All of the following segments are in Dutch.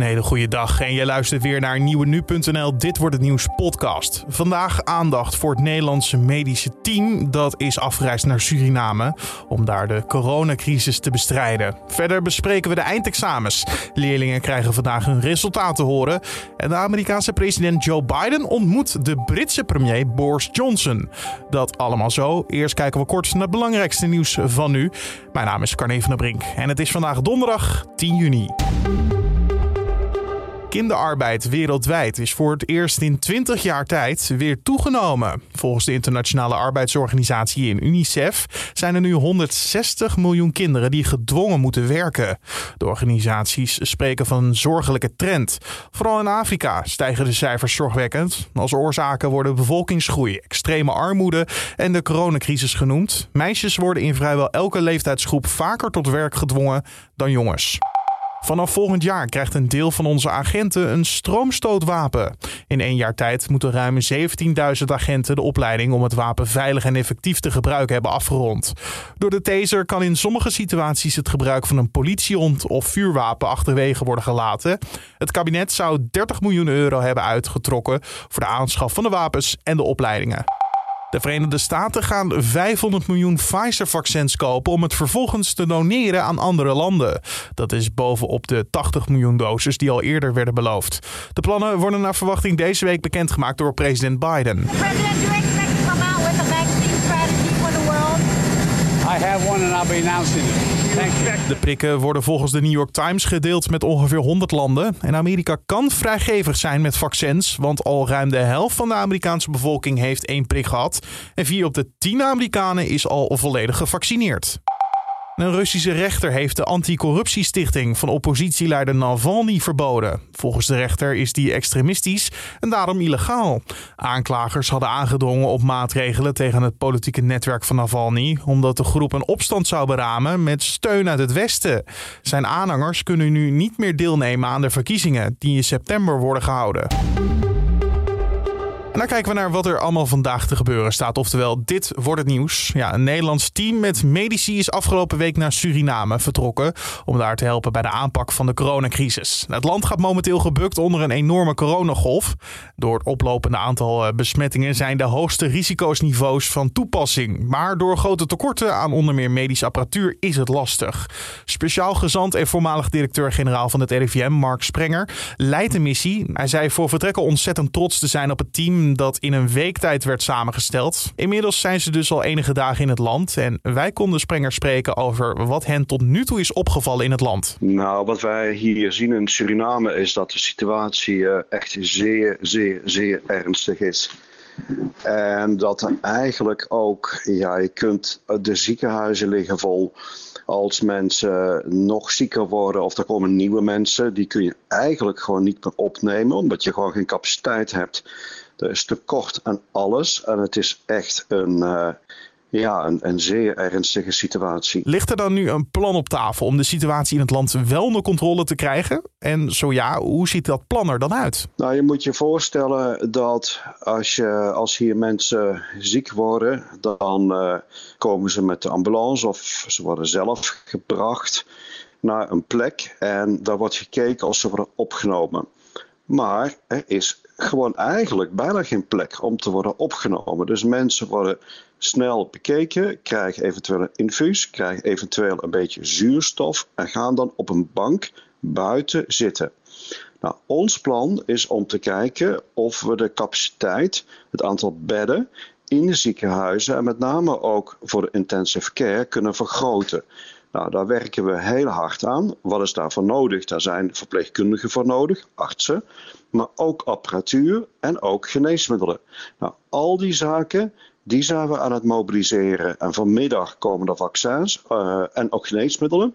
Een hele goede dag en je luistert weer naar nieuwe nu.nl Dit wordt het nieuws podcast. Vandaag aandacht voor het Nederlandse medische team dat is afgereisd naar Suriname om daar de coronacrisis te bestrijden. Verder bespreken we de eindexamens. Leerlingen krijgen vandaag hun resultaten horen en de Amerikaanse president Joe Biden ontmoet de Britse premier Boris Johnson. Dat allemaal zo. Eerst kijken we kort naar het belangrijkste nieuws van nu. Mijn naam is Carne van der Brink en het is vandaag donderdag 10 juni. Kinderarbeid wereldwijd is voor het eerst in 20 jaar tijd weer toegenomen. Volgens de Internationale Arbeidsorganisatie in UNICEF zijn er nu 160 miljoen kinderen die gedwongen moeten werken. De organisaties spreken van een zorgelijke trend. Vooral in Afrika stijgen de cijfers zorgwekkend. Als oorzaken worden bevolkingsgroei, extreme armoede en de coronacrisis genoemd. Meisjes worden in vrijwel elke leeftijdsgroep vaker tot werk gedwongen dan jongens. Vanaf volgend jaar krijgt een deel van onze agenten een stroomstootwapen. In één jaar tijd moeten ruim 17.000 agenten de opleiding om het wapen veilig en effectief te gebruiken hebben afgerond. Door de taser kan in sommige situaties het gebruik van een politiehond of vuurwapen achterwege worden gelaten. Het kabinet zou 30 miljoen euro hebben uitgetrokken voor de aanschaf van de wapens en de opleidingen. De Verenigde Staten gaan 500 miljoen Pfizer-vaccins kopen om het vervolgens te doneren aan andere landen. Dat is bovenop de 80 miljoen doses die al eerder werden beloofd. De plannen worden naar verwachting deze week bekendgemaakt door president Biden. President, do you expect to come out with a vaccine strategy for the world? I have one and I'll be announcing it. De prikken worden volgens de New York Times gedeeld met ongeveer 100 landen. En Amerika kan vrijgevig zijn met vaccins, want al ruim de helft van de Amerikaanse bevolking heeft één prik gehad. En 4 op de 10 Amerikanen is al volledig gevaccineerd. Een Russische rechter heeft de anticorruptiestichting van oppositieleider Navalny verboden. Volgens de rechter is die extremistisch en daarom illegaal. Aanklagers hadden aangedrongen op maatregelen tegen het politieke netwerk van Navalny, omdat de groep een opstand zou beramen met steun uit het Westen. Zijn aanhangers kunnen nu niet meer deelnemen aan de verkiezingen die in september worden gehouden. En dan kijken we naar wat er allemaal vandaag te gebeuren staat. Oftewel, dit wordt het nieuws. Ja, een Nederlands team met medici is afgelopen week naar Suriname vertrokken. om daar te helpen bij de aanpak van de coronacrisis. Het land gaat momenteel gebukt onder een enorme coronagolf. Door het oplopende aantal eh, besmettingen zijn de hoogste risicosniveaus van toepassing. Maar door grote tekorten aan onder meer medische apparatuur is het lastig. Speciaal gezant en voormalig directeur-generaal van het RIVM, Mark Sprenger, leidt de missie. Hij zei voor vertrekken ontzettend trots te zijn op het team dat in een week tijd werd samengesteld. Inmiddels zijn ze dus al enige dagen in het land en wij konden Sprenger spreken over wat hen tot nu toe is opgevallen in het land. Nou, wat wij hier zien in Suriname is dat de situatie eh, echt zeer, zeer, zeer ernstig is. En dat eigenlijk ook, ja, je kunt, de ziekenhuizen liggen vol. Als mensen nog zieker worden of er komen nieuwe mensen, die kun je eigenlijk gewoon niet meer opnemen, omdat je gewoon geen capaciteit hebt. Er is tekort aan alles en het is echt een, uh, ja, een, een zeer ernstige situatie. Ligt er dan nu een plan op tafel om de situatie in het land wel onder controle te krijgen? En zo ja, hoe ziet dat plan er dan uit? Nou, je moet je voorstellen dat als, je, als hier mensen ziek worden, dan uh, komen ze met de ambulance of ze worden zelf gebracht naar een plek en daar wordt gekeken als ze worden opgenomen. Maar er is gewoon eigenlijk bijna geen plek om te worden opgenomen. Dus mensen worden snel bekeken, krijgen eventueel een infuus, krijgen eventueel een beetje zuurstof en gaan dan op een bank buiten zitten. Nou, ons plan is om te kijken of we de capaciteit, het aantal bedden in de ziekenhuizen en met name ook voor de intensive care kunnen vergroten. Nou, daar werken we heel hard aan. Wat is daarvoor nodig? Daar zijn verpleegkundigen voor nodig, artsen, maar ook apparatuur en ook geneesmiddelen. Nou, al die zaken die zijn we aan het mobiliseren. En vanmiddag komen er vaccins uh, en ook geneesmiddelen.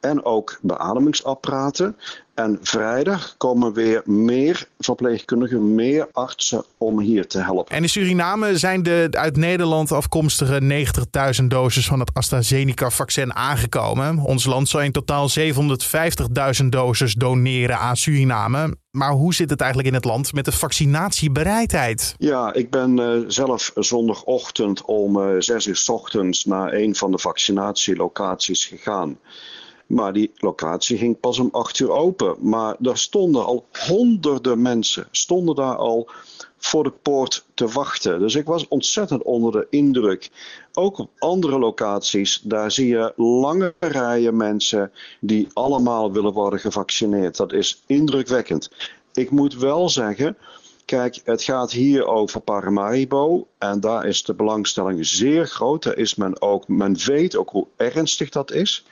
En ook beademingsapparaten. En vrijdag komen weer meer verpleegkundigen, meer artsen om hier te helpen. En in Suriname zijn de uit Nederland afkomstige 90.000 doses van het AstraZeneca-vaccin aangekomen. Ons land zal in totaal 750.000 doses doneren aan Suriname. Maar hoe zit het eigenlijk in het land met de vaccinatiebereidheid? Ja, ik ben uh, zelf zondagochtend om uh, 6 uur s ochtends naar een van de vaccinatielocaties gegaan. Maar die locatie ging pas om 8 uur open. Maar er stonden al honderden mensen, stonden daar al voor de poort te wachten. Dus ik was ontzettend onder de indruk. Ook op andere locaties, daar zie je lange rijen mensen die allemaal willen worden gevaccineerd. Dat is indrukwekkend. Ik moet wel zeggen, kijk, het gaat hier over Paramaribo en daar is de belangstelling zeer groot. Daar is men ook, men weet ook hoe ernstig dat is.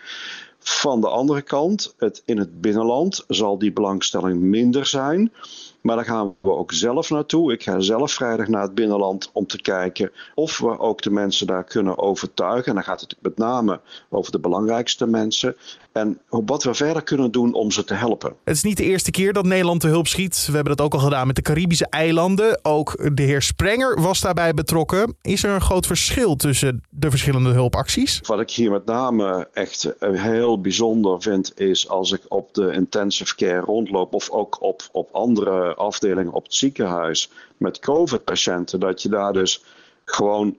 Van de andere kant, het, in het binnenland zal die belangstelling minder zijn. Maar daar gaan we ook zelf naartoe. Ik ga zelf vrijdag naar het binnenland om te kijken of we ook de mensen daar kunnen overtuigen. En dan gaat het met name over de belangrijkste mensen. En wat we verder kunnen doen om ze te helpen. Het is niet de eerste keer dat Nederland te hulp schiet. We hebben dat ook al gedaan met de Caribische eilanden. Ook de heer Sprenger was daarbij betrokken. Is er een groot verschil tussen de verschillende hulpacties? Wat ik hier met name echt heel bijzonder vind, is als ik op de intensive care rondloop of ook op, op andere afdelingen op het ziekenhuis met COVID-patiënten, dat je daar dus gewoon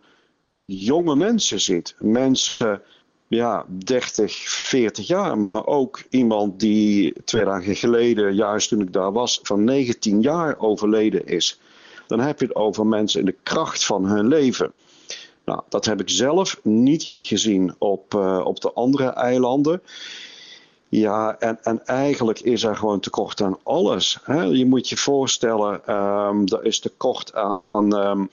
jonge mensen ziet. Mensen ja, 30, 40 jaar. Maar ook iemand die twee dagen geleden, juist toen ik daar was, van 19 jaar overleden is. Dan heb je het over mensen in de kracht van hun leven. Nou, dat heb ik zelf niet gezien op, uh, op de andere eilanden. Ja, en, en eigenlijk is er gewoon tekort aan alles. Hè? Je moet je voorstellen, um, er is tekort aan. Um,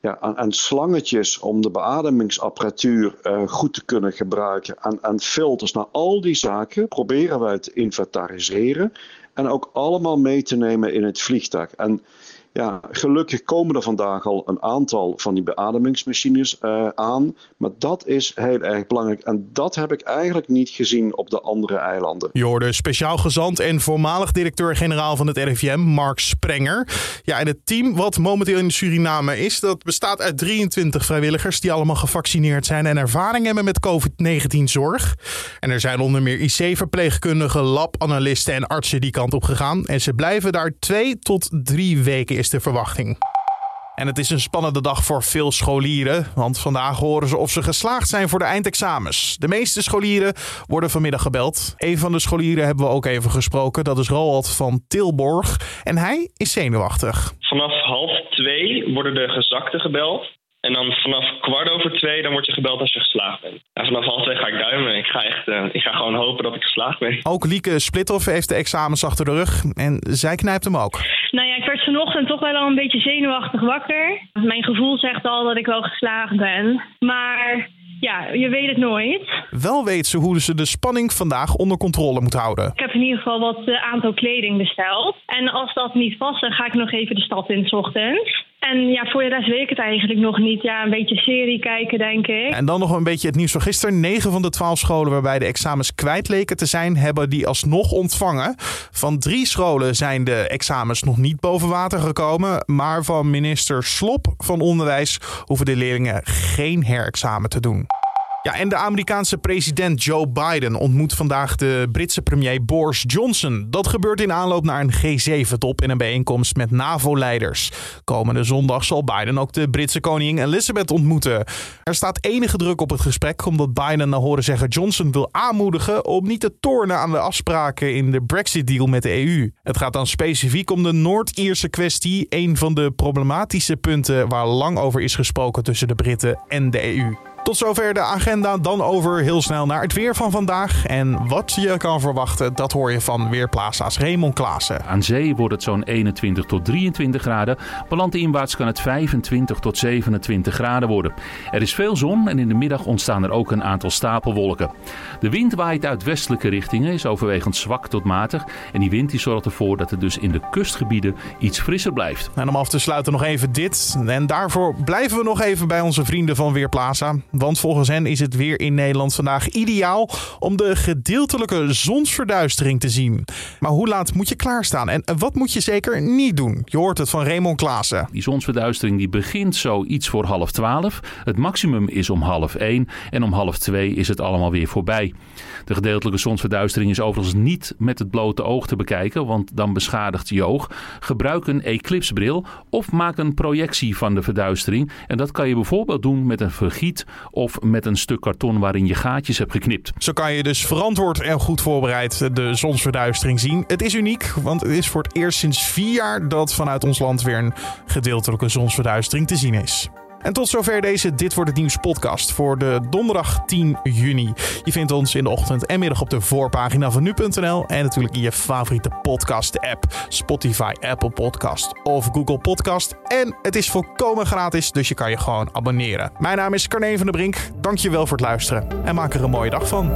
ja, aan, slangetjes om de beademingsapparatuur uh, goed te kunnen gebruiken. Aan filters. Nou, al die zaken proberen wij te inventariseren. En ook allemaal mee te nemen in het vliegtuig. En ja, gelukkig komen er vandaag al een aantal van die beademingsmachines uh, aan. Maar dat is heel erg belangrijk. En dat heb ik eigenlijk niet gezien op de andere eilanden. Je hoorde speciaal gezant en voormalig directeur-generaal van het RIVM, Mark Sprenger. Ja, en het team wat momenteel in Suriname is, dat bestaat uit 23 vrijwilligers die allemaal gevaccineerd zijn en ervaring hebben met COVID-19 zorg. En er zijn onder meer IC-verpleegkundigen, labanalisten en artsen die kant op gegaan. En ze blijven daar twee tot drie weken is de verwachting. En het is een spannende dag voor veel scholieren, want vandaag horen ze of ze geslaagd zijn voor de eindexamens. De meeste scholieren worden vanmiddag gebeld. Een van de scholieren hebben we ook even gesproken, dat is Roald van Tilborg. En hij is zenuwachtig. Vanaf half twee worden de gezakten gebeld. En dan vanaf kwart over twee dan word je gebeld als je geslaagd bent. En vanaf half twee ga ik duimen. Ik ga, echt, uh, ik ga gewoon hopen dat ik geslaagd ben. Ook Lieke Splithoff heeft de examens achter de rug. En zij knijpt hem ook. Nou ja, ik werd vanochtend toch wel al een beetje zenuwachtig wakker. Mijn gevoel zegt al dat ik wel geslaagd ben. Maar ja, je weet het nooit. Wel weet ze hoe ze de spanning vandaag onder controle moet houden. Ik heb in ieder geval wat uh, aantal kleding besteld. En als dat niet past, dan ga ik nog even de stad in s ochtends. En ja, voor de rest weet ik het eigenlijk nog niet. Ja, een beetje serie kijken, denk ik. En dan nog een beetje het nieuws van gisteren. 9 van de 12 scholen waarbij de examens kwijt leken te zijn, hebben die alsnog ontvangen. Van drie scholen zijn de examens nog niet boven water gekomen. Maar van minister Slop van Onderwijs hoeven de leerlingen geen herexamen te doen. Ja, en de Amerikaanse president Joe Biden ontmoet vandaag de Britse premier Boris Johnson. Dat gebeurt in aanloop naar een G7-top en een bijeenkomst met NAVO-leiders. Komende zondag zal Biden ook de Britse koningin Elizabeth ontmoeten. Er staat enige druk op het gesprek omdat Biden naar horen zeggen Johnson wil aanmoedigen om niet te tornen aan de afspraken in de Brexit-deal met de EU. Het gaat dan specifiek om de Noord-Ierse kwestie, een van de problematische punten waar lang over is gesproken tussen de Britten en de EU. Tot zover de agenda. Dan over heel snel naar het weer van vandaag. En wat je kan verwachten, dat hoor je van Weerplaza's Raymond Klaassen. Aan zee wordt het zo'n 21 tot 23 graden. Landinwaarts kan het 25 tot 27 graden worden. Er is veel zon en in de middag ontstaan er ook een aantal stapelwolken. De wind waait uit westelijke richtingen, is overwegend zwak tot matig. En die wind die zorgt ervoor dat het dus in de kustgebieden iets frisser blijft. En om af te sluiten nog even dit. En daarvoor blijven we nog even bij onze vrienden van Weerplaza. Want volgens hen is het weer in Nederland vandaag ideaal om de gedeeltelijke zonsverduistering te zien. Maar hoe laat moet je klaarstaan en wat moet je zeker niet doen? Je hoort het van Raymond Klaassen. Die zonsverduistering die begint zo iets voor half twaalf. Het maximum is om half één en om half twee is het allemaal weer voorbij. De gedeeltelijke zonsverduistering is overigens niet met het blote oog te bekijken, want dan beschadigt je oog. Gebruik een eclipsebril of maak een projectie van de verduistering. En dat kan je bijvoorbeeld doen met een vergiet of met een stuk karton waarin je gaatjes hebt geknipt. Zo kan je dus verantwoord en goed voorbereid de zonsverduistering zien. Het is uniek, want het is voor het eerst sinds vier jaar dat vanuit ons land weer een gedeeltelijke zonsverduistering te zien is. En tot zover deze Dit wordt het Nieuws podcast voor de donderdag 10 juni. Je vindt ons in de ochtend en middag op de voorpagina van nu.nl en natuurlijk in je favoriete podcast app. Spotify, Apple Podcast of Google Podcast. En het is volkomen gratis, dus je kan je gewoon abonneren. Mijn naam is Carne van der Brink. Dankjewel voor het luisteren en maak er een mooie dag van.